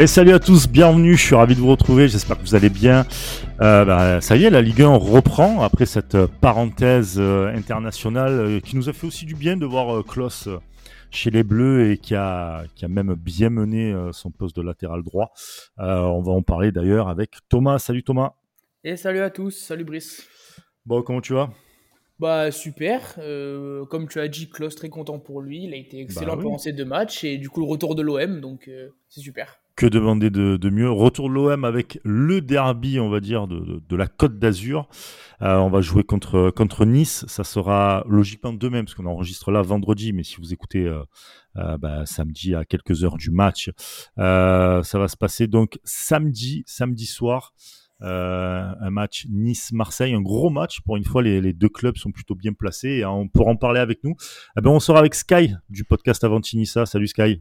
Et salut à tous, bienvenue, je suis ravi de vous retrouver, j'espère que vous allez bien. Euh, bah, ça y est, la Ligue 1 reprend après cette parenthèse euh, internationale euh, qui nous a fait aussi du bien de voir euh, Klaus euh, chez les Bleus et qui a, qui a même bien mené euh, son poste de latéral droit. Euh, on va en parler d'ailleurs avec Thomas. Salut Thomas. Et salut à tous, salut Brice. Bon, comment tu vas? Bah super, euh, comme tu as dit, Klaus très content pour lui, il a été excellent Bah oui. pendant ces deux matchs et du coup le retour de l'OM, donc euh, c'est super. Que demander de, mieux Retour de l'OM avec le derby, on va dire, de, la Côte d'Azur. Euh, on va jouer contre, contre Nice. Ça sera logiquement demain, parce qu'on enregistre là vendredi, mais si vous écoutez euh, euh, bah, samedi à quelques heures du match, euh, ça va se passer donc samedi, samedi soir. Un match Nice-Marseille, un gros match. Pour une fois, les, deux clubs sont plutôt bien placés. Et on pourra en parler avec nous. Eh ben, on sera avec Sky du podcast Avantinissa. Salut Sky.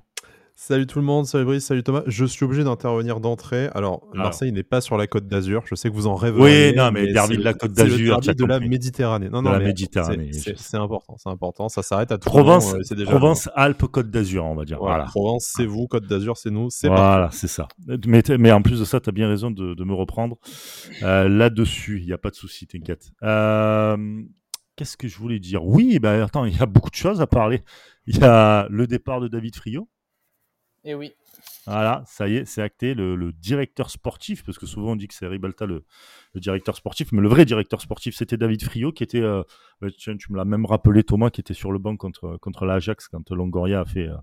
Salut tout le monde, salut Brice, salut Thomas. Je suis obligé d'intervenir d'entrée. Alors, Alors. Marseille n'est pas sur la côte d'Azur. Je sais que vous en rêvez. Oui, non, mais derby de la Côte d'Azur, derby de la. Méditerranée. Non, De non, la mais Méditerranée, c'est- important, c'est important. Ça s'arrête à tout. Provence, c'est déjà Provence Alpes, Côte d'Azur, on va dire. Voilà, Voilà. Provence, c'est vous, Côte d'Azur, c'est nous. C'est Voilà, c'est ça. Mais, mais en plus de ça, tu as bien raison de, de me reprendre euh, là-dessus. Il n'y a pas de souci, t'inquiète. Euh, Qu'est-ce que je voulais dire? Oui, ben attends, il y a beaucoup de choses à parler. Il y a le départ de David Friot. Et oui, Voilà, ça y est, c'est acté. Le, directeur sportif, parce que souvent on dit que c'est Ribalta le, directeur sportif, mais le vrai directeur sportif, c'était David Friot, qui était, euh, bah, tu me l'as même rappelé, Thomas, qui était sur le banc contre, l'Ajax quand Longoria a fait euh,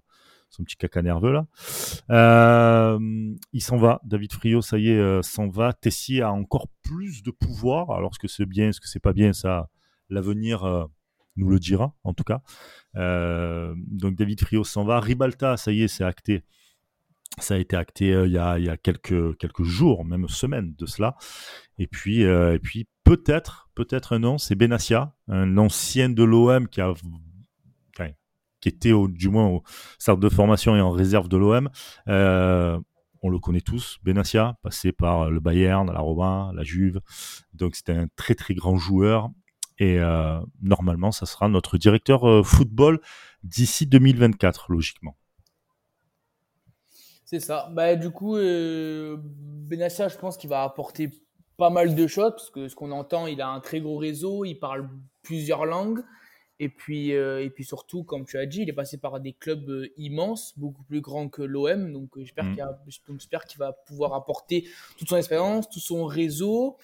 son petit caca nerveux là. Euh, il s'en va, David Friot, ça y est, euh, s'en va. Tessier a encore plus de pouvoir. Alors, ce que c'est bien, ce que c'est pas bien, ça, l'avenir nous le dira, en tout cas. Euh, donc, David Friot s'en va. Ribalta, ça y est, c'est acté. Ça a été acté euh, il y, a, il y a quelques, quelques jours, même semaines de cela. Et puis, euh, et puis peut-être, peut-être un nom, c'est Benassia, un ancien de l'OM qui a, qui était au, du moins au centre de formation et en réserve de l'OM. On le connaît tous, Benassia, passé par le Bayern, la Roma, la Juve. Donc c'était un très très grand joueur. Et euh, normalement, ça sera notre directeur euh, football d'ici 2024, logiquement. c'est ça. Bah du coup, euh, Benassia, je pense qu'il va apporter pas mal de choses, parce que ce qu'on entend, il a un très gros réseau, il parle plusieurs langues. Et puis, euh, et puis surtout, comme tu as dit, il est passé par des clubs euh, immenses, beaucoup plus grands que l'OM. Donc, euh, j'espère Mm. qu'il donc, j'espère qu'il va pouvoir apporter toute son expérience, tout son réseau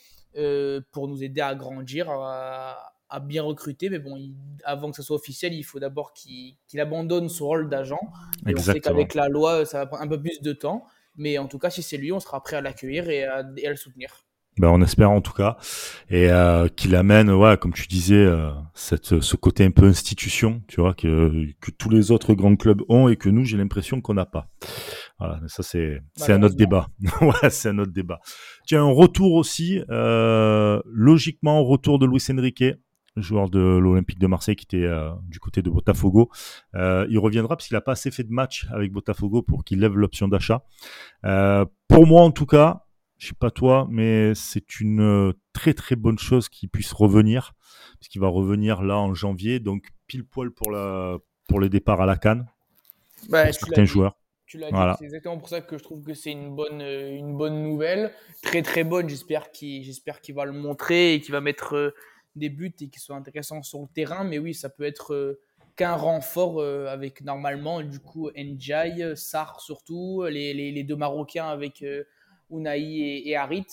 pour nous aider à grandir, à, à bien recruter. Mais bon, il- avant que ça soit officiel, il faut d'abord qu'il abandonne son rôle d'agent. Et on sait qu'avec la loi, ça va prendre un peu plus de temps. Mais en tout cas, si c'est lui, on sera prêt à l'accueillir et à, et à le soutenir. Ben, on espère en tout cas. Et euh, qu'il amène, ouais, comme tu disais, euh, cette, ce côté un peu institution, tu vois, que, que tous les autres grands clubs ont et que nous, j'ai l'impression qu'on n'a pas. Voilà, mais ça c'est un autre débat. ouais, c'est un autre débat. Tiens, un retour aussi, euh, logiquement, retour de Luis Enrique, joueur de l'Olympique de Marseille qui était euh, du côté de Botafogo. Euh, il reviendra parce qu'il n'a pas assez fait de match avec Botafogo pour qu'il lève l'option d'achat. Pour moi, en tout cas, je sais pas toi, mais c'est une très très bonne chose qu'il puisse revenir, parce qu'il va revenir là en janvier, donc pile poil pour la pour le départ à la Cannes Bah, pour certains joueurs. Tu l'as Voilà. dit, c'est exactement pour ça que je trouve que c'est une bonne, euh, une bonne nouvelle. Très très bonne, j'espère qu'il j'espère qu'il va le montrer et qu'il va mettre euh, des buts et qu'il soit intéressant sur le terrain. Mais oui, ça peut être euh, qu'un renfort avec normalement du coup Ndiaye, Sarr surtout, les, les, les deux Marocains avec Unai et, et Harit.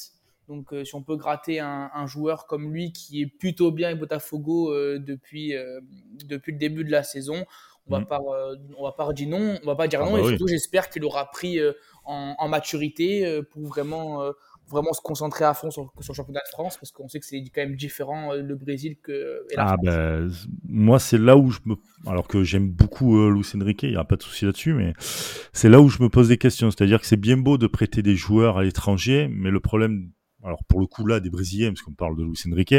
Donc euh, si on peut gratter un, un joueur comme lui qui est plutôt bien avec Botafogo euh, depuis, euh, depuis le début de la saison, on va Mhm. pas euh, on va pas dire non on va pas dire Ah non bah et oui. surtout j'espère qu'il aura pris euh, en, en maturité euh, pour vraiment vraiment se concentrer à fond sur, sur le championnat de France parce qu'on sait que c'est quand même différent le Brésil que et la Ah France. ben moi c'est là où je me alors que j'aime beaucoup euh, Luis Enrique, il y a pas de souci là-dessus, mais c'est là où je me pose des questions. C'est-à-dire que c'est bien beau de prêter des joueurs à l'étranger, mais le problème alors pour le coup là des Brésiliens parce qu'on parle de Luis Enrique,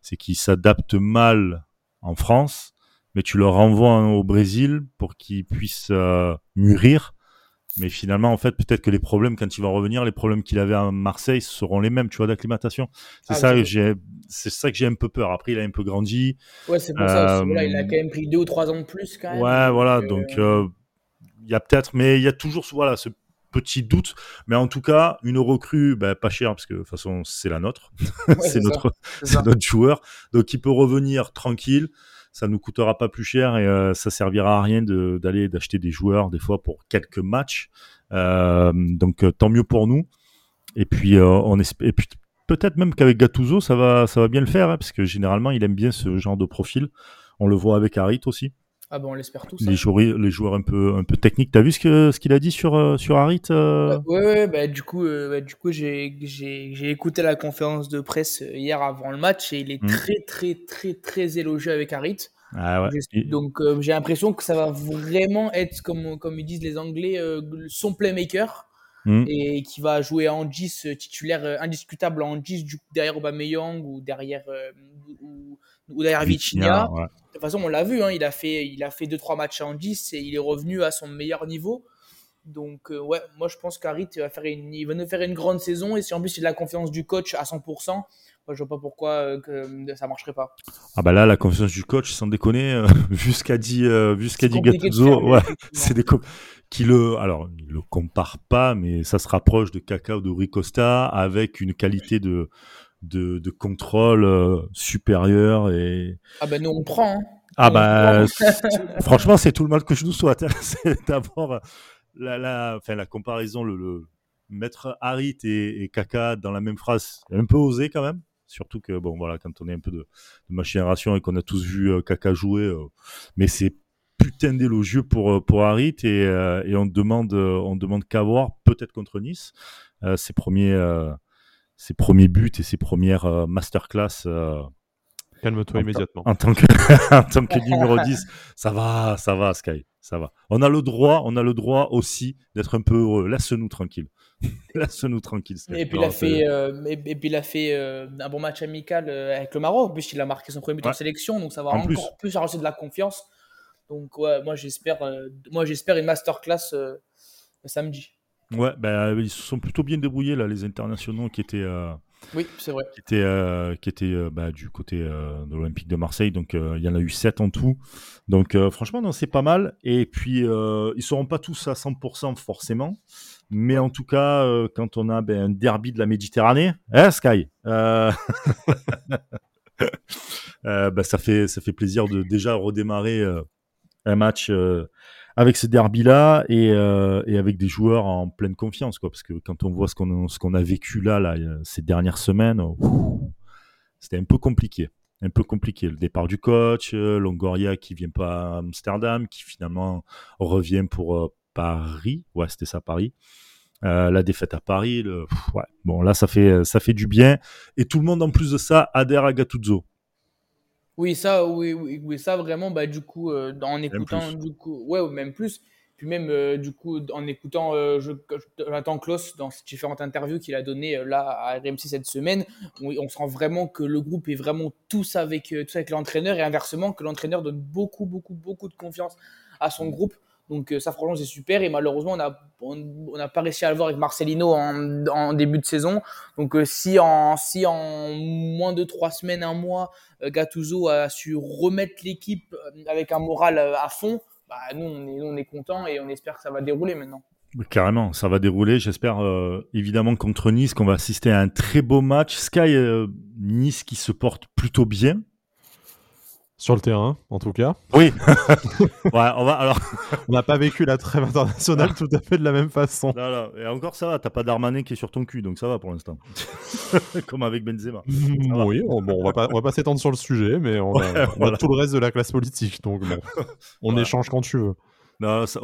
c'est qu'ils s'adaptent mal en France mais tu leur renvoies au Brésil pour qu'ils puissent euh, mûrir. Mais finalement, en fait, peut-être que les problèmes, quand il va revenir, les problèmes qu'il avait à Marseille seront les mêmes, tu vois, d'acclimatation. C'est Ah, ça, que j'ai, c'est ça que j'ai un peu peur. Après, il a un peu grandi. Ouais, c'est pour ça aussi. Euh, Voilà, il a quand même pris deux ou trois ans de plus quand même. Ouais, voilà. euh, Donc, euh, il y a peut-être, mais il y a toujours, voilà, ce petit doute. Mais en tout cas, une recrue, bah, pas chère, parce que de toute façon, c'est la nôtre. c'est notre, notre joueur. Donc, il peut revenir tranquille. Ça nous coûtera pas plus cher et euh, ça servira à rien d'aller d'acheter des joueurs des fois pour quelques matchs. Euh, donc, tant mieux pour nous. Et puis peut-être même qu'avec Gattuso, ça va, ça va bien le faire, hein, parce que généralement, il aime bien ce genre de profil. On le voit avec Harit aussi. Ah bon, on l'espère tous. Les, hein. joueurs, les joueurs un peu, un peu techniques. T'as vu ce qu'il ce qu'il a dit sur, euh, sur Harit euh Ouais, ouais bah, du coup, euh, du coup j'ai écouté la conférence de presse hier avant le match et il est mmh. très, très, très, très élogieux avec Harit. Ah ouais. Donc j'ai l'impression que ça va vraiment être, comme, comme ils disent les Anglais, son playmaker. Mmh. Et qui va jouer en 10 titulaire indiscutable en 10 du, derrière Aubameyang ou derrière, ou, ou derrière Vitinha. De toute façon, on l'a vu, hein, il a fait, il a fait 2-3 matchs en 10 et il est revenu à son meilleur niveau. Donc, euh, ouais, moi je pense qu'Arit va, faire une, il va nous faire une grande saison et si en plus il a la confiance du coach à 100%, moi je vois pas pourquoi euh, que euh, ça marcherait pas. Ah bah là, la confiance du coach, sans déconner, vu ce qu'a dit, ce qu'a dit Gattuso, ouais, c'est des qui le, alors il le compare pas, mais ça se rapproche de Kaka ou de Ricosta avec une qualité de de, contrôle euh, supérieur et ah ben nous on prend hein. ah bah franchement c'est tout le mal que je nous souhaite hein. c'est d'abord la, la, enfin, la comparaison le, le mettre Harit et, Kaka dans la même phrase un peu osé quand même surtout que bon voilà quand on est un peu de, de ma génération et qu'on a tous vu euh, Kaka jouer euh, mais c'est putain d'élogieux pour pour Harit et, et on demande on demande qu'à voir peut-être contre Nice ses premiers ses premiers buts et ses premières euh, masterclass. Euh, Calme-toi immédiatement. En tant que, en tant que numéro 10, ça va, ça va, Sky, ça va. On a le droit, on a le droit aussi d'être un peu heureux. Laisse-nous tranquille. Laisse-nous tranquille. Et puis, il a fait, euh, et, puis il a fait un bon match amical avec le Maroc, puisqu'il a marqué son premier but en sélection, donc ça va encore plus, plus arranger de la confiance. Donc ouais, moi j'espère, moi j'espère une masterclass samedi. Ouais, bah, ils se sont plutôt bien débrouillés là, les internationaux qui étaient. Euh, oui, c'est vrai. Qui étaient, euh, qui étaient bah, du côté de l'Olympique de Marseille. Donc il y en a eu 7 en tout. Donc franchement, non, c'est pas mal. Et puis ils seront pas tous à 100% forcément. Mais en tout cas, quand on a ben, un derby de la Méditerranée, hein, Sky bah, ça, fait, ça fait plaisir de déjà redémarrer un match avec ce derby-là euh, et, avec des joueurs en pleine confiance, quoi. Parce que quand on voit ce qu'on qu'on a vécu là, là, ces dernières semaines, c'était un peu compliqué. Un peu compliqué. Le départ du coach, euh, Longoria qui vient pas à Amsterdam, qui finalement revient pour euh, Paris. Ouais, c'était ça, Paris. la défaite à Paris, le, ouais. bon là ça fait ça fait du bien et tout le monde en plus de ça adhère à Gattuso. Oui, ça, oui, oui, ça vraiment, bah, du coup, euh, en écoutant, du coup, ouais, même plus. Puis même, euh, du coup, en écoutant euh, je, Jonathan Kloss dans ces différentes interviews qu'il a données là à RMC cette semaine, on, on, sent vraiment que le groupe est vraiment tous avec, tous avec l'entraîneur et inversement, que l'entraîneur donne beaucoup, beaucoup, beaucoup de confiance à son groupe. Donc ça, franchement, c'est super. Et malheureusement, on n'a on, pas réussi à le voir avec Marcelino en, début de saison. Donc si, en, si en moins de trois semaines, un mois, Gattuso a su remettre l'équipe avec un moral à fond, bah, nous, on est, on est et on espère que ça va dérouler maintenant. Carrément, ça va dérouler. J'espère évidemment contre Nice qu'on va assister à un très beau match. Sky Nice qui se porte plutôt bien. Sur le terrain, en tout cas. Oui. ouais, on va alors. on n'a pas vécu la trêve internationale tout à fait de la même façon. Non, non. Et encore ça va, t'as pas d'Armané qui est sur ton cul, donc ça va pour l'instant. Comme avec Benzema. oui, on, bon, on va pas, on va pas s'étendre sur le sujet, mais on, a, tout le reste de la classe politique, donc bon, on échange quand tu veux. Non, ça,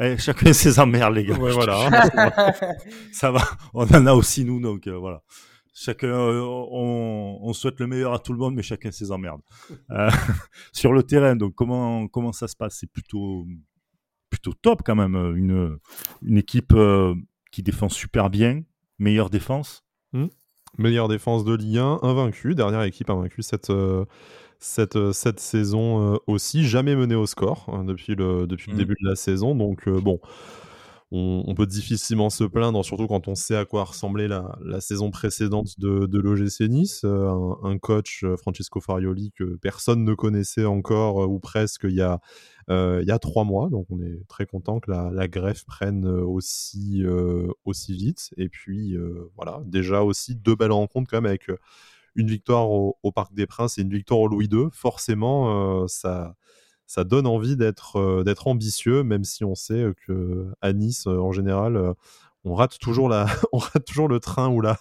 eh, chacun ses emmerdes, les gars. Ouais, voilà. ça va. On en a aussi nous, donc euh, voilà chacun, euh, on, souhaite le meilleur à tout le monde, mais chacun ses emmerdes. Euh, sur le terrain, donc comment, comment ça se passe? C'est plutôt, plutôt top quand même. Une, une équipe euh, qui défend super bien, meilleure défense. Hmm. Meilleure défense de Ligue 1, invaincue. Dernière équipe invaincue cette, cette, cette saison aussi. Jamais menée au score hein, depuis, le, depuis le hmm. début de la saison. Donc bon on, peut difficilement se plaindre, surtout quand on sait à quoi ressemblait la, la saison précédente de, de l'OGC Nice. Euh, un, coach, euh, Francesco Farioli, que personne ne connaissait encore, euh, ou presque, il y, a, trois mois. Donc on est très content que la, la greffe prenne aussi, vite. Et puis, voilà, déjà aussi deux belles rencontres quand même avec une victoire au, Parc des Princes et une victoire au Louis II. Forcément, ça ça donne envie d'être euh, d'être ambitieux, même si on sait euh, que à Nice, euh, en général, on rate toujours la, on rate toujours le train ou la,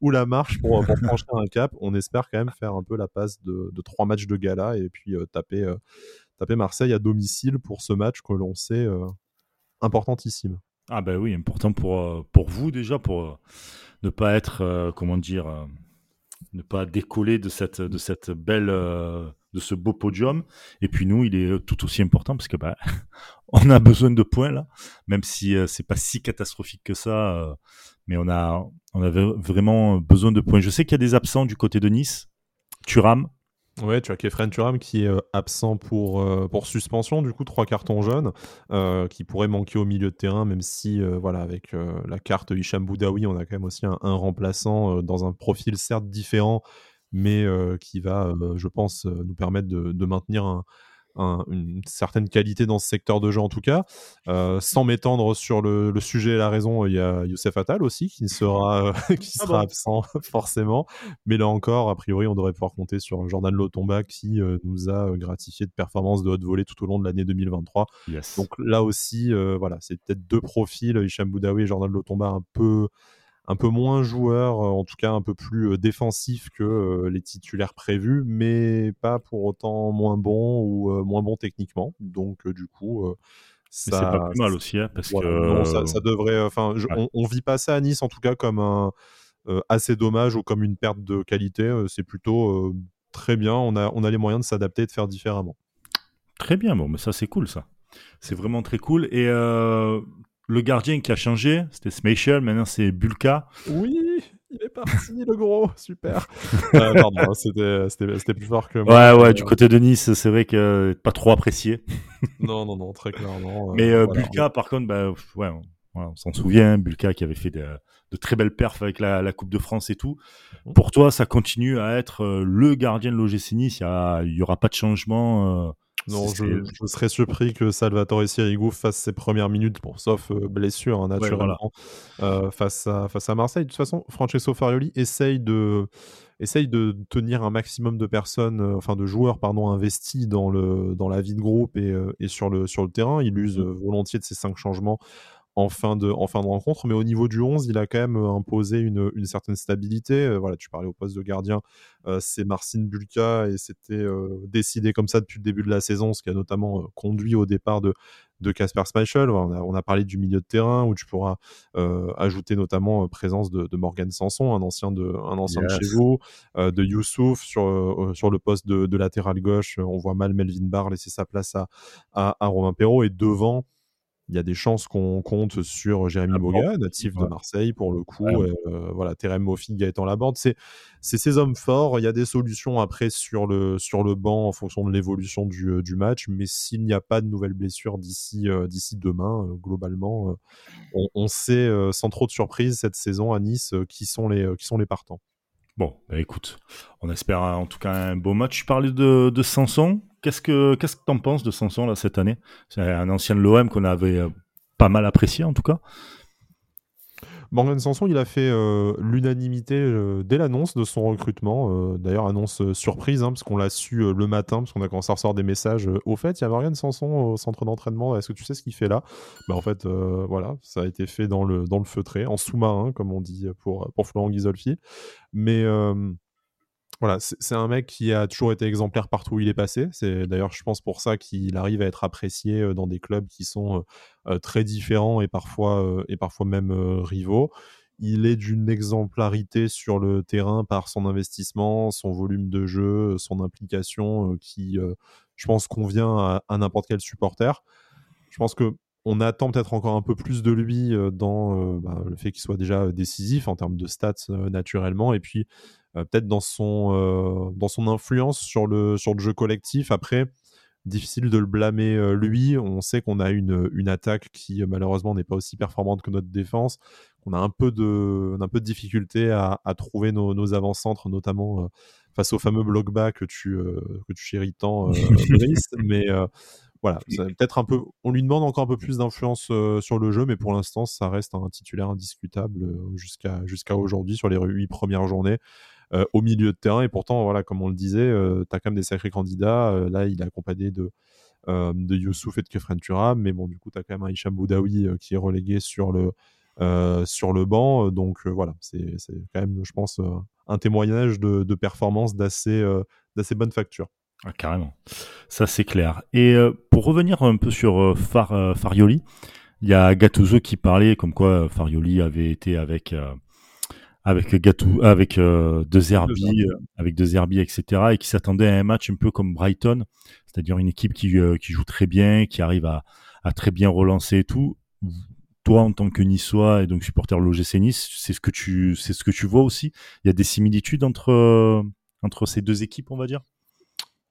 ou la marche pour, franchir un cap. On espère quand même faire un peu la passe de, trois matchs de gala et puis taper, taper Marseille à domicile pour ce match que l'on sait importantissime. Ah ben oui, important pour, pour vous déjà, pour ne pas être, comment dire, ne pas décoller de cette, de cette belle de ce beau podium. Et puis nous, il est tout aussi important parce que bah, on a besoin de points là, même si euh, c'est pas si catastrophique que ça. Euh, mais on a, on avait vraiment besoin de points. Je sais qu'il y a des absents du côté de Nice. Turam. Ouais, tu as Kefren Turam qui est euh, absent pour, pour suspension, du coup, trois cartons jaunes, qui pourrait manquer au milieu de terrain, même si, voilà, avec la carte Hicham Boudaoui, on a quand même aussi un remplaçant dans un profil certes différent, mais qui va, je pense, nous permettre de, maintenir une certaine qualité dans ce secteur de jeu en tout cas. sans m'étendre sur le, sujet et la raison, il y a Youssef Attal aussi qui sera, qui ah absent forcément. Mais là encore, a priori, on devrait pouvoir compter sur Jordan Lotomba qui nous a gratifié de performances de haute volée tout au long de l'année 2023. Donc là aussi, voilà, c'est peut-être deux profils, Hicham Boudaoui et Jordan Lotomba un peu un peu moins joueur, euh, en tout cas un peu plus euh, défensif que euh, les titulaires prévus, mais pas pour autant moins bon ou moins bon techniquement. Donc du coup, ça, c'est pas plus mal aussi, hein, parce que ça, devrait. Enfin, on, vit pas ça à Nice en tout cas comme un assez dommage ou comme une perte de qualité. c'est plutôt très bien. On a on a les moyens de s'adapter et de faire différemment. Très bien, bon, mais ça c'est cool ça. C'est vraiment très cool. Et le gardien qui a changé, c'était Smeichel, maintenant c'est Bulka. Oui, il est parti, le gros, super. euh, pardon, hein, c'était plus fort que moi. Ouais, ouais, du côté de Nice, c'est vrai que pas trop apprécié. non, non, non, très clairement. Euh, Mais euh, Bulka, par contre, bah, ouais, on, s'en souvient, Bulka qui avait fait de, très belles perfs avec la, Coupe de France et tout. Mhm. Pour toi, ça continue à être euh, le gardien de l'OGC Nice, il n'y aura pas de changement non, je, serais surpris que Salvatore Sirigu fasse ses premières minutes, bon, sauf euh, blessure hein, naturellement, euh, face, à, face à Marseille. De toute façon, Francesco Farioli essaye de, essaye de tenir un maximum de personnes, euh, enfin de joueurs pardon, investis dans, le, dans la vie de groupe et, et sur, le, sur le terrain. Il use mmh. volontiers de ces cinq changements en fin de, en fin de rencontre. Mais au niveau du 11, il a quand même euh, imposé une, une certaine stabilité. Euh, voilà, tu parlais au poste de gardien, euh, c'est Marcin Bulka et c'était décidé comme ça depuis le début de la saison, ce qui a notamment conduit au départ de de Casper Schmeichel. On a, on a, parlé du milieu de terrain où tu pourras ajouter notamment présence de, de, Morgan Sanson, un ancien de, un ancien de chez vous, de Youssouf sur, sur le poste de, de, latéral gauche. On voit mal Melvin Barr laisser sa place à, à, à Romain Perrault et devant il y a des chances qu'on compte sur Jérémy Boga, natif de Marseille pour le coup. Euh, voilà, Terem Moffi, Gaëtan Laborde. C'est, c'est ces hommes forts. Il y a des solutions après sur le, sur le banc en fonction de l'évolution du, euh, du match. Mais s'il n'y a pas de nouvelles blessures d'ici, euh, d'ici demain, globalement, on, on, sait sans trop de surprise cette saison à Nice qui, sont les, qui sont les partants. Bon, bah écoute, on espère en tout cas un beau match. Tu parlais de, de Sanson? Qu'est-ce que qu'est-ce que t'en penses de Sanson là cette année? C'est un ancien de l'OM qu'on avait euh, pas mal apprécié en tout cas. Morgan Sanson, il a fait euh, l'unanimité euh, dès l'annonce de son recrutement. D'ailleurs, annonce surprise, hein, parce qu'on l'a su le matin, parce qu'on a commencé à recevoir des messages. au fait, il y a Morgan Sanson au centre d'entraînement. Est-ce que tu sais ce qu'il fait là? Bah, En fait, voilà, ça a été fait dans le, dans le feutré, en sous-marin, comme on dit pour, pour Florent Ghisolfi. Mais voilà, c'est un mec qui a toujours été exemplaire partout où il est passé. C'est d'ailleurs, je pense, pour ça qu'il arrive à être apprécié euh, dans des clubs qui sont euh, euh, très différents et parfois, et parfois même rivaux. Il est d'une exemplarité sur le terrain par son investissement, son volume de jeu, son implication qui, je pense, convient à, n'importe quel supporter. Je pense que on attend peut-être encore un peu plus de lui dans bah, le fait qu'il soit déjà décisif en termes de stats naturellement, et puis peut-être dans son dans son influence sur le sur le jeu collectif. Après, difficile de le blâmer lui. On sait qu'on a une, une attaque qui malheureusement n'est pas aussi performante que notre défense. On a un peu de, un peu de difficulté à, à trouver nos, nos avant-centres, notamment face au fameux bloc bas que tu, que tu chéris tant, mais voilà, peut-être un peu. On lui demande encore un peu plus d'influence sur le jeu, mais pour l'instant, ça reste un titulaire indiscutable jusqu'à jusqu'à aujourd'hui sur les huit premières journées. Euh, au milieu de terrain. Et pourtant, voilà, comme on le disait, euh, tu as quand même des sacrés candidats. Euh, là, il est accompagné de, de Youssouf et de Kefren Turam. Mais bon, du coup, tu as quand même un Hicham Boudaoui qui est relégué sur le, sur le banc. Donc voilà, c'est quand même, je pense, un témoignage de, de performance d'assez bonne facture. Ah, carrément, ça c'est clair. Et pour revenir un peu sur Far, Farioli, il y a Gattuso qui parlait comme quoi Farioli avait été avec avec Gatou, avec euh, De Zerbi, euh, avec De Zerbi, etc. et qui s'attendait à un match un peu comme Brighton, c'est-à-dire une équipe qui, euh, qui joue très bien, qui arrive à, à très bien relancer et tout. Toi, en tant que Niçois et donc supporter de l'OGC Nice, c'est ce que tu, c'est ce que tu vois aussi? Il y a des similitudes entre entre ces deux équipes, on va dire?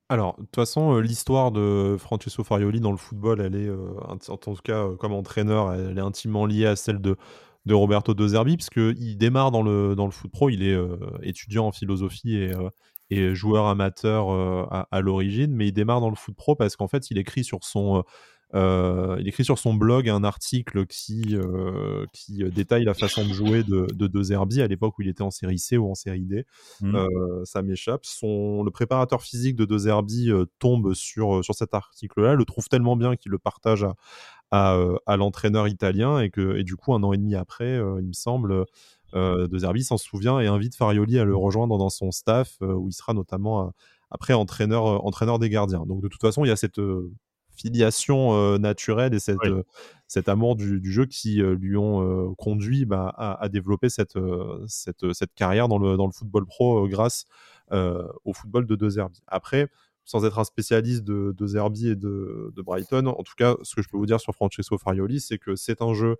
Alors, de toute façon, l'histoire de Francesco Farioli dans le football, elle est, en tout cas, comme entraîneur, elle est intimement liée à celle de, de Roberto De Zerbi, puisqu'il démarre dans le, dans le foot pro, il est euh, étudiant en philosophie et, euh, et joueur amateur euh, à, l'origine, mais il démarre dans le foot pro parce qu'en fait, il écrit sur son, il écrit sur son blog un article qui, qui détaille la façon de jouer de, de, de Zerbi à l'époque où il était en série C ou en série D. Mmh. ça m'échappe. Son, le préparateur physique de De Zerbi tombe sur, sur cet article-là, le trouve tellement bien qu'il le partage à, à, l'entraîneur italien et que et du coup un an et demi après, il me semble, De Zerbi s'en souvient et invite Farioli à le rejoindre dans son staff où il sera notamment après entraîneur entraîneur des gardiens. Donc de toute façon, il y a cette filiation naturelle et cette, cet amour du, jeu qui lui ont conduit bah, à, développer cette, cette, cette, carrière dans le, dans le football pro grâce au football de De Zerbi. Après, sans être un spécialiste de, de Zerbi et de, Brighton. En tout cas, ce que je peux vous dire sur Francesco Farioli, c'est que c'est un jeu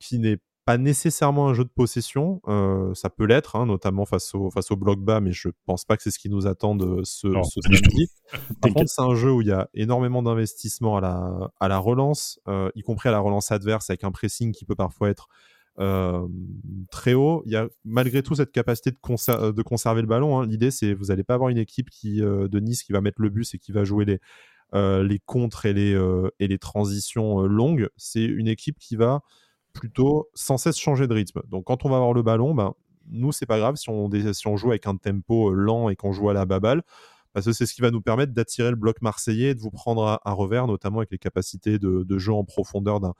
qui n'est pas nécessairement un jeu de possession, euh, ça peut l'être, hein, notamment face au, face au bloc bas, mais je pense pas que c'est ce qui nous attend de ce, ce samedi. Par contre, c'est un jeu où il y a énormément d'investissement à la, à la relance, euh, y compris à la relance adverse, avec un pressing qui peut parfois être euh, très haut. Il y a malgré tout cette capacité de, euh, conserver le ballon. Hein. L'idée, c'est vous n'allez pas avoir une équipe qui, euh, de Nice qui va mettre le bus et qui va jouer les, les contres et les, et les transitions longues. C'est une équipe qui va plutôt sans cesse changer de rythme. Donc quand on va avoir le ballon, ben, nous, c'est pas grave si on, si on joue avec un tempo lent et qu'on joue à la baballe parce que c'est ce qui va nous permettre d'attirer le bloc marseillais et de vous prendre à, revers, notamment avec les capacités de, de jeu en profondeur d'un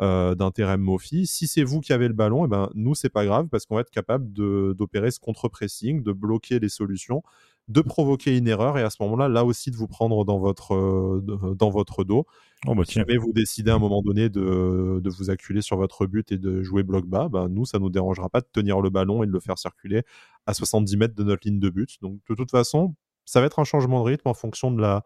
euh, Mofi. Si c'est vous qui avez le ballon, et eh ben nous c'est pas grave parce qu'on va être capable d'opérer ce contre-pressing, de bloquer les solutions, de provoquer une erreur et à ce moment-là, là aussi de vous prendre dans votre euh, dans votre dos. Oh bah si jamais vous décidez à un moment donné de, de, vous acculer sur votre but et de jouer bloc bas, ben nous ça nous dérangera pas de tenir le ballon et de le faire circuler à 70 mètres de notre ligne de but. Donc de toute façon, ça va être un changement de rythme en fonction de la,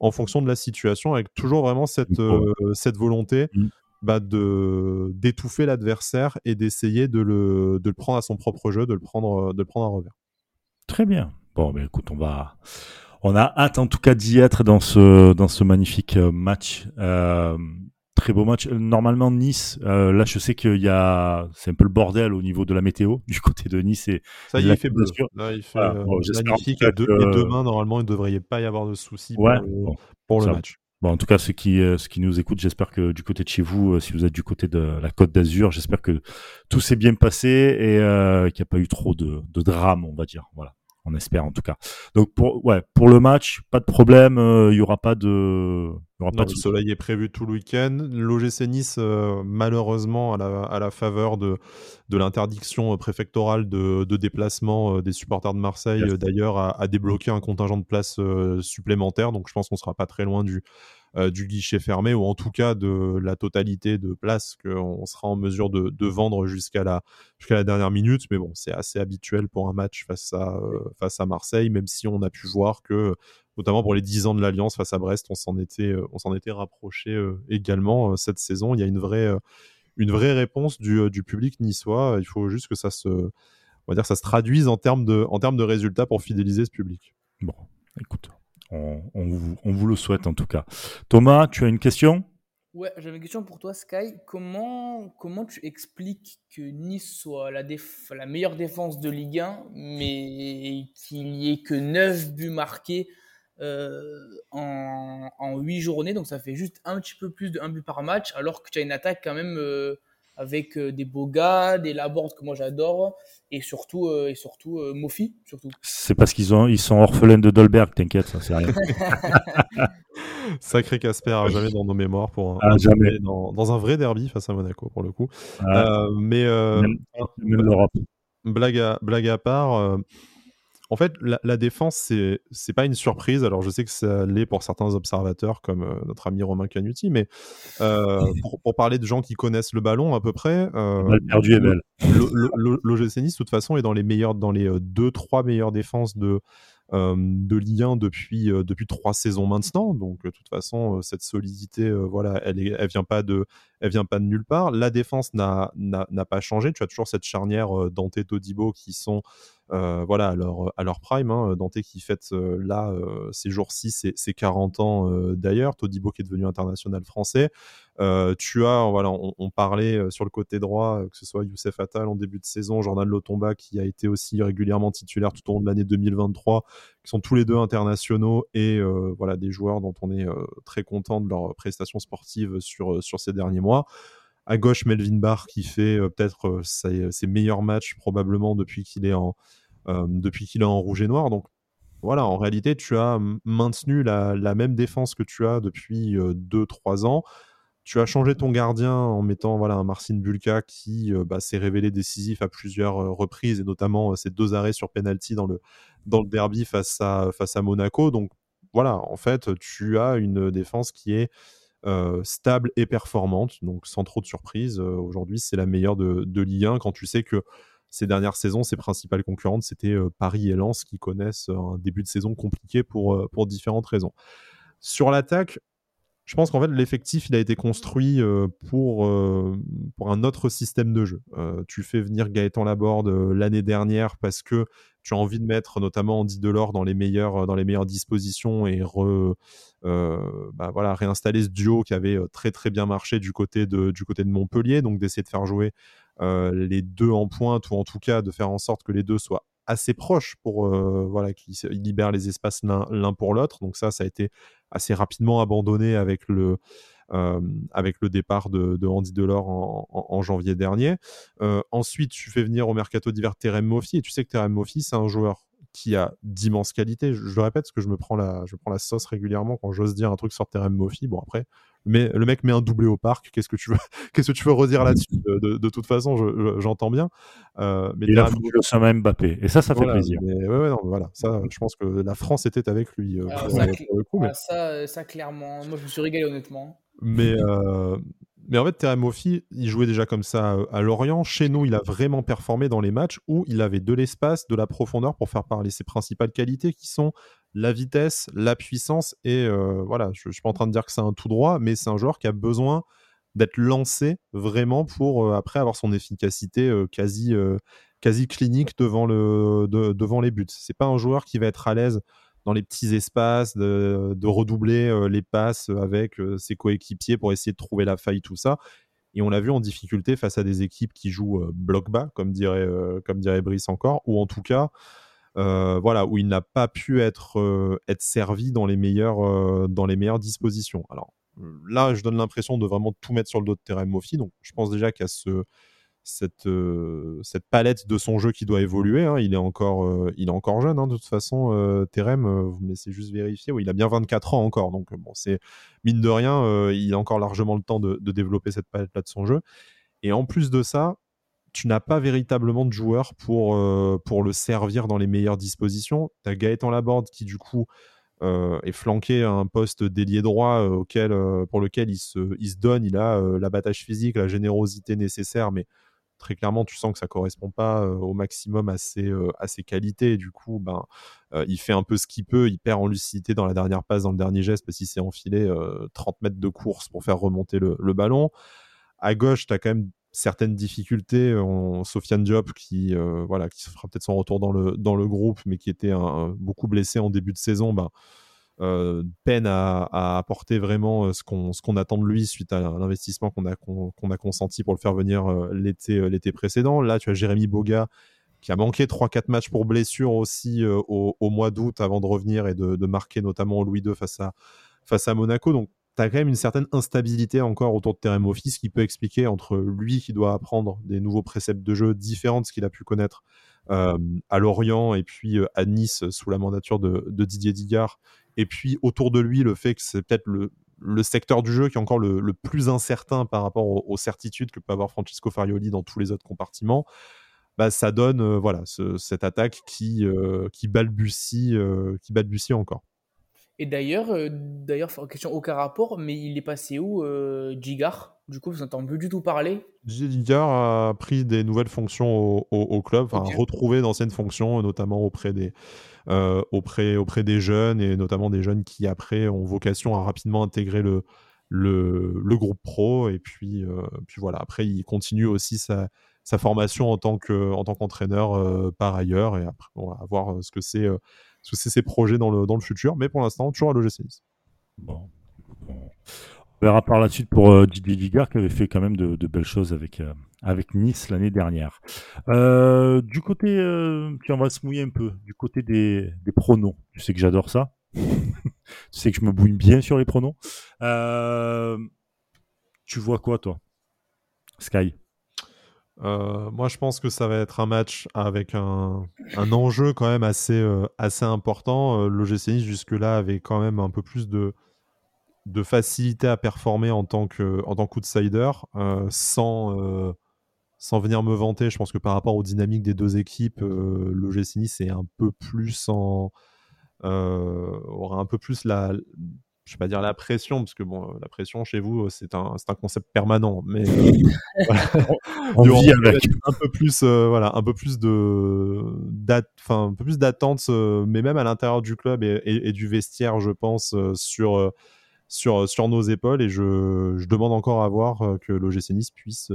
en fonction de la situation, avec toujours vraiment cette, euh, cette volonté mmh. bah, de d'étouffer l'adversaire et d'essayer de le, de le prendre à son propre jeu, de le prendre, de le prendre à revers. Très bien. Bon, mais écoute, on va, on a hâte en tout cas d'y être dans ce, dans ce magnifique euh, match. Euh, très beau match. Normalement, Nice, euh, là, je sais qu'il y a, c'est un peu le bordel au niveau de la météo du côté de Nice. Et ça y est, il fait bleu. Là, il fait euh, magnifique. Et, demain, normalement, il ne devrait pas y avoir de soucis pour, le, match. Bon, en tout cas, ceux qui, euh, ceux qui nous écoutent, j'espère que du côté de chez vous, si vous êtes du côté de la Côte d'Azur, j'espère que tout s'est bien passé et qu'il n'y a pas eu trop de, de drame, on va dire. Voilà on espère en tout cas. Donc pour ouais pour le match, pas de problème, il y aura pas de le soleil est prévu tout le week-end. L'OGC Nice, euh, malheureusement, à la, faveur de, de l'interdiction euh, préfectorale de, déplacement euh, des supporters de Marseille, d'ailleurs, a, débloqué un contingent de places supplémentaires. Donc, je pense qu'on sera pas très loin du, du guichet fermé, ou en tout cas de la totalité de places qu'on sera en mesure de, vendre jusqu'à la, la dernière minute. Mais bon, c'est assez habituel pour un match face à, face à Marseille, même si on a pu voir que notamment pour les 10 ans de l'Alliance face à Brest, on s'en était, euh, on était rapproché euh, également euh, cette saison. Il y a une vraie, une vraie réponse du, du, public niçois. Il faut juste que ça se, on va dire, ça se traduise en termes de, en termes de résultats pour fidéliser ce public. Bon, écoute, On, vous, le souhaite en tout cas. Thomas, tu as une question? Ouais, j'avais une question pour toi, Sky. Comment, comment tu expliques que Nice soit la, la meilleure défense de Ligue 1, mais qu'il n'y ait que 9 buts marqués euh, en, en 8 journées? Donc ça fait juste un petit peu plus de 1 but par match, alors que tu as une attaque quand même euh, avec euh, des beaux gars, des Laborde que moi j'adore, et surtout, et surtout Mofi. Surtout. C'est parce qu'ils ont, ils sont orphelins de Dolberg, t'inquiète, ça c'est rien. Sacré Casper, jamais dans nos mémoires pour ah, jamais. Dans, dans, un vrai derby face à Monaco pour le coup. Ah. Euh, mais euh, même, l'Europe. Blague à, blague à part, euh, en fait, la, défense, c'est c'est pas une surprise. Alors, je sais que ça l'est pour certains observateurs, comme notre ami Romain Canuti, mais pour, pour, parler de gens qui connaissent le ballon à peu près, euh, perdu est belle. L'OGC Nice, de toute façon, est dans les meilleurs, dans les deux, trois meilleures défenses de de Ligue 1 depuis depuis trois saisons maintenant. Donc de toute façon, cette solidité, voilà, elle, est, elle vient pas de elle vient pas de nulle part. La défense n'a n'a pas changé. Tu as toujours cette charnière Dante Todibo qui sont voilà, à leur, à leur prime. Hein. Dante qui fête là, ces jours-ci, ses, 40 ans d'ailleurs. Todibo qui est devenu international français. tu as, voilà, on, parlait sur le côté droit, que ce soit Youssef Attal en début de saison, Jordan Lotomba qui a été aussi régulièrement titulaire tout au long de l'année 2023, qui sont tous les deux internationaux et voilà, des joueurs dont on est très content de leur prestation sportive sur, sur ces derniers mois. À gauche, Melvin Barr qui fait peut-être ses, meilleurs matchs probablement depuis qu'il est en, rouge et noir. Donc voilà, en réalité, tu as maintenu la, même défense que tu as depuis 2-3 ans. Tu as changé ton gardien en mettant voilà, un Marcin Bulka qui bah, s'est révélé décisif à plusieurs reprises, et notamment ces deux arrêts sur penalty dans le, dans le derby face à, face à Monaco. Donc voilà, en fait, tu as une défense qui est stable et performante, donc sans trop de surprises. Aujourd'hui, c'est la meilleure de, de Ligue 1 quand tu sais que ces dernières saisons, ses principales concurrentes, c'était Paris et Lens qui connaissent un début de saison compliqué pour, pour différentes raisons. Sur l'attaque, je pense qu'en fait, l'effectif, il a été construit pour, pour un autre système de jeu. tu fais venir Gaëtan Laborde l'année dernière parce que as envie de mettre notamment Andy Delors dans les meilleures, meilleures dispositions et re, bah voilà, réinstaller ce duo qui avait très très bien marché du côté de, du côté de Montpellier, donc d'essayer de faire jouer les deux en pointe ou en tout cas de faire en sorte que les deux soient assez proches pour voilà qu'ils libèrent les espaces l'un pour l'autre. Donc ça, ça a été assez rapidement abandonné avec le avec le départ de, Andy Delors en, janvier dernier. ensuite, tu fais venir au mercato d'hiver Terem Moffi et tu sais que Terem Moffi, c'est un joueur qui a d'immenses qualités. Je, le répète parce que je me prends la, je prends la sauce régulièrement quand j'ose dire un truc sur Terem Moffi. Bon après, mais le mec met un doublé au parc. Qu'est-ce que tu veux, qu'est-ce que tu veux redire là-dessus de, toute façon, j'entends bien. Euh, mais il a foutu le Mbappé et ça, ça fait plaisir. Mais, ouais, non, voilà, ça, je pense que la France était avec lui. Euh, ça, le coup, mais... ça, ça, clairement. Moi, je me suis régalé honnêtement. Mais euh, mais en fait, Terem Moffi, il jouait déjà comme ça euh, à Lorient. Chez nous, il a vraiment performé dans les matchs où il avait de l'espace, de la profondeur pour faire parler ses principales qualités qui sont la vitesse, la puissance. Et euh, voilà, je ne suis pas en train de dire que c'est un tout droit, mais c'est un joueur qui a besoin d'être lancé vraiment pour euh, après avoir son efficacité quasi, clinique devant, le, devant les buts. C'est pas un joueur qui va être à l'aise dans les petits espaces, de, redoubler euh, les passes avec euh, ses coéquipiers pour essayer de trouver la faille, tout ça. Et on l'a vu en difficulté face à des équipes qui jouent euh, bloc bas, comme dirait, comme dirait Brice encore, ou en tout cas, voilà, où il n'a pas pu être, être servi dans les, meilleures, dans les meilleures dispositions. Alors là, je donne l'impression de vraiment tout mettre sur le dos de Terem Moffi, donc je pense déjà qu'à ce cette, euh, cette palette de son jeu qui doit évoluer. Hein. Il, est encore, euh, il est encore jeune, hein, de toute façon. Euh, Terem, vous me laissez juste vérifier. Oui, il a bien 24 ans encore. Donc, bon, c'est mine de rien, il a encore largement le temps de, développer cette palette-là de son jeu. Et en plus de ça, tu n'as pas véritablement de joueur pour, pour le servir dans les meilleures dispositions. Tu as Gaëtan Laborde qui, du coup, est flanqué à un poste d'ailier droit auquel, pour lequel il se, il se donne. Il a l'abattage physique, la générosité nécessaire, mais très clairement, tu sens que ça correspond pas au maximum à ses, qualités. Du coup, ben, il fait un peu ce qu'il peut. Il perd en lucidité dans la dernière passe, dans le dernier geste, parce qu'il s'est enfilé 30 mètres de course pour faire remonter le, ballon. À gauche, tu as quand même certaines difficultés. Sofiane Diop, qui, voilà, qui fera peut-être son retour dans le, dans le groupe, mais qui était beaucoup blessé en début de saison, ben, peine à, apporter vraiment ce qu'on ce qu'on attend de lui suite à l'investissement qu'on a consenti pour le faire venir l'été l'été précédent. Là, tu as Jérémy Boga qui a manqué 3-4 matchs pour blessure aussi au, mois d'août avant de revenir et de, de, marquer notamment Louis II face à Monaco. Donc tu as quand même une certaine instabilité encore autour de Terem Office qui peut expliquer entre lui qui doit apprendre des nouveaux préceptes de jeu différents de ce qu'il a pu connaître euh, à Lorient et puis euh, à Nice sous la mandature de, Didier Digard. Et puis autour de lui, le fait que c'est peut-être le, secteur du jeu qui est encore le, plus incertain par rapport aux, certitudes que peut avoir Francisco Farioli dans tous les autres compartiments. Bah, ça donne euh, voilà cette attaque qui, qui, balbutie, qui balbutie encore. Et d'ailleurs, euh, d'ailleurs, question aucun rapport, mais il est passé où, euh, Gigar Du coup, vous n'entendez plus du tout parler? Gigar a pris des nouvelles fonctions au, club, enfin, retrouvé d'anciennes fonctions, notamment auprès des, euh, auprès, auprès des jeunes, et notamment des jeunes qui, après, ont vocation à rapidement intégrer le, le, le groupe pro. Et puis, euh, puis voilà, après, il continue aussi sa, sa formation en tant qu'entraîneur par ailleurs. Et après, on va voir ce que c'est que c'est ses projets dans le, futur. Mais pour l'instant, toujours à l'OGC. Bon. On verra par la suite pour euh, Didier Ligard qui avait fait quand même de, belles choses avec, euh, avec Nice l'année dernière. Euh, du côté, puis on va se mouiller un peu, du côté des, des pronoms. Tu sais que j'adore ça. tu sais que je me bouille bien sur les pronoms. tu vois quoi toi? Sky? Euh, moi, je pense que ça va être un match avec un, enjeu quand même assez, euh, assez important. Euh, Nice, jusque-là, avait quand même un peu plus de, de facilité à performer en tant qu'outsider, sans, sans venir me vanter. Je pense que par rapport aux dynamiques des deux équipes, l'OGC Nice est un peu plus en. aura un peu plus la, je vais pas dire la pression, parce que bon, la pression chez vous, c'est un, un, concept permanent, mais euh, on, vit avec un peu plus, euh, voilà, un peu plus de, enfin, un peu plus d'attente, euh, mais même à l'intérieur du club et, du vestiaire, je pense, sur sur, sur nos épaules et je, je demande encore à voir que l'OGC Nice puisse,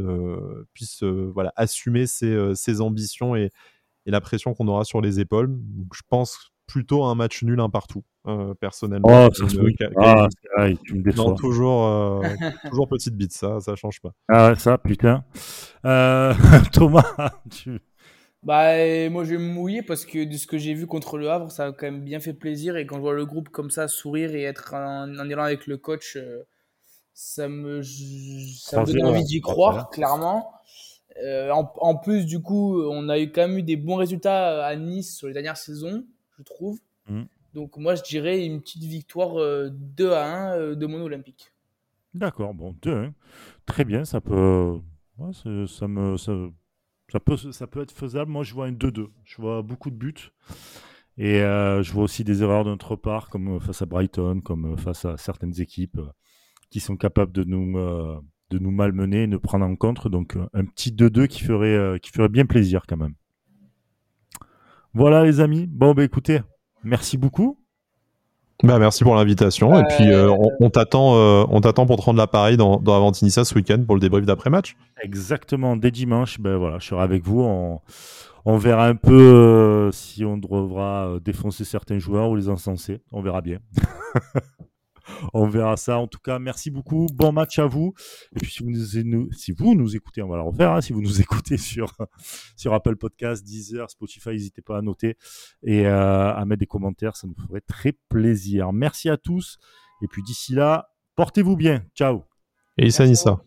puisse voilà, assumer ses, ses ambitions et, et, la pression qu'on aura sur les épaules. Donc, je pense plutôt un match nul un partout, euh, personnellement. Oh, ah, tu me déçois. toujours, euh, toujours petite bite, ça, ça change pas. Ah, ça, putain. Euh, Thomas, tu. Bah, moi, je vais me mouiller parce que de ce que j'ai vu contre le Havre, ça a quand même bien fait plaisir. Et quand je vois le groupe comme ça sourire et être en, en élan avec le coach, ça me, ça me donne envie d'y croire, clairement. en, en, plus, du coup, on a eu quand même eu des bons résultats à Nice sur les dernières saisons je trouve. Mm. Donc moi, je dirais une petite victoire 2 euh, à 1 euh, de mon Olympique. D'accord, bon, 2 1. Très bien, ça peut, ça, me, ça, peut, ça peut être faisable. Moi, je vois un 2-2. Je vois beaucoup de buts. Et euh, je vois aussi des erreurs de notre part, comme face à Brighton, comme face à certaines équipes qui sont capables de nous, de nous malmener et de prendre en compte. Donc un petit 2-2 qui ferait, qui ferait bien plaisir quand même. Voilà les amis. Bon bah écoutez, merci beaucoup. Bah, merci pour l'invitation. Et puis euh, on, t'attend, euh, on t'attend pour te rendre l'appareil dans, dans Avantinissa ce week-end pour le débrief d'après-match. Exactement. Dès dimanche, ben voilà, je serai avec vous. On, on verra un peu euh, si on devra défoncer certains joueurs ou les encenser. On verra bien. on verra ça. En tout cas, merci beaucoup. Bon match à vous. Et puis, si vous nous, écoutez, on va la refaire. Hein, si vous nous écoutez sur, sur Apple Podcast, Deezer, Spotify, n'hésitez pas à noter et euh, à mettre des commentaires. Ça nous ferait très plaisir. Merci à tous. Et puis, d'ici là, portez-vous bien. Ciao. Et Issa.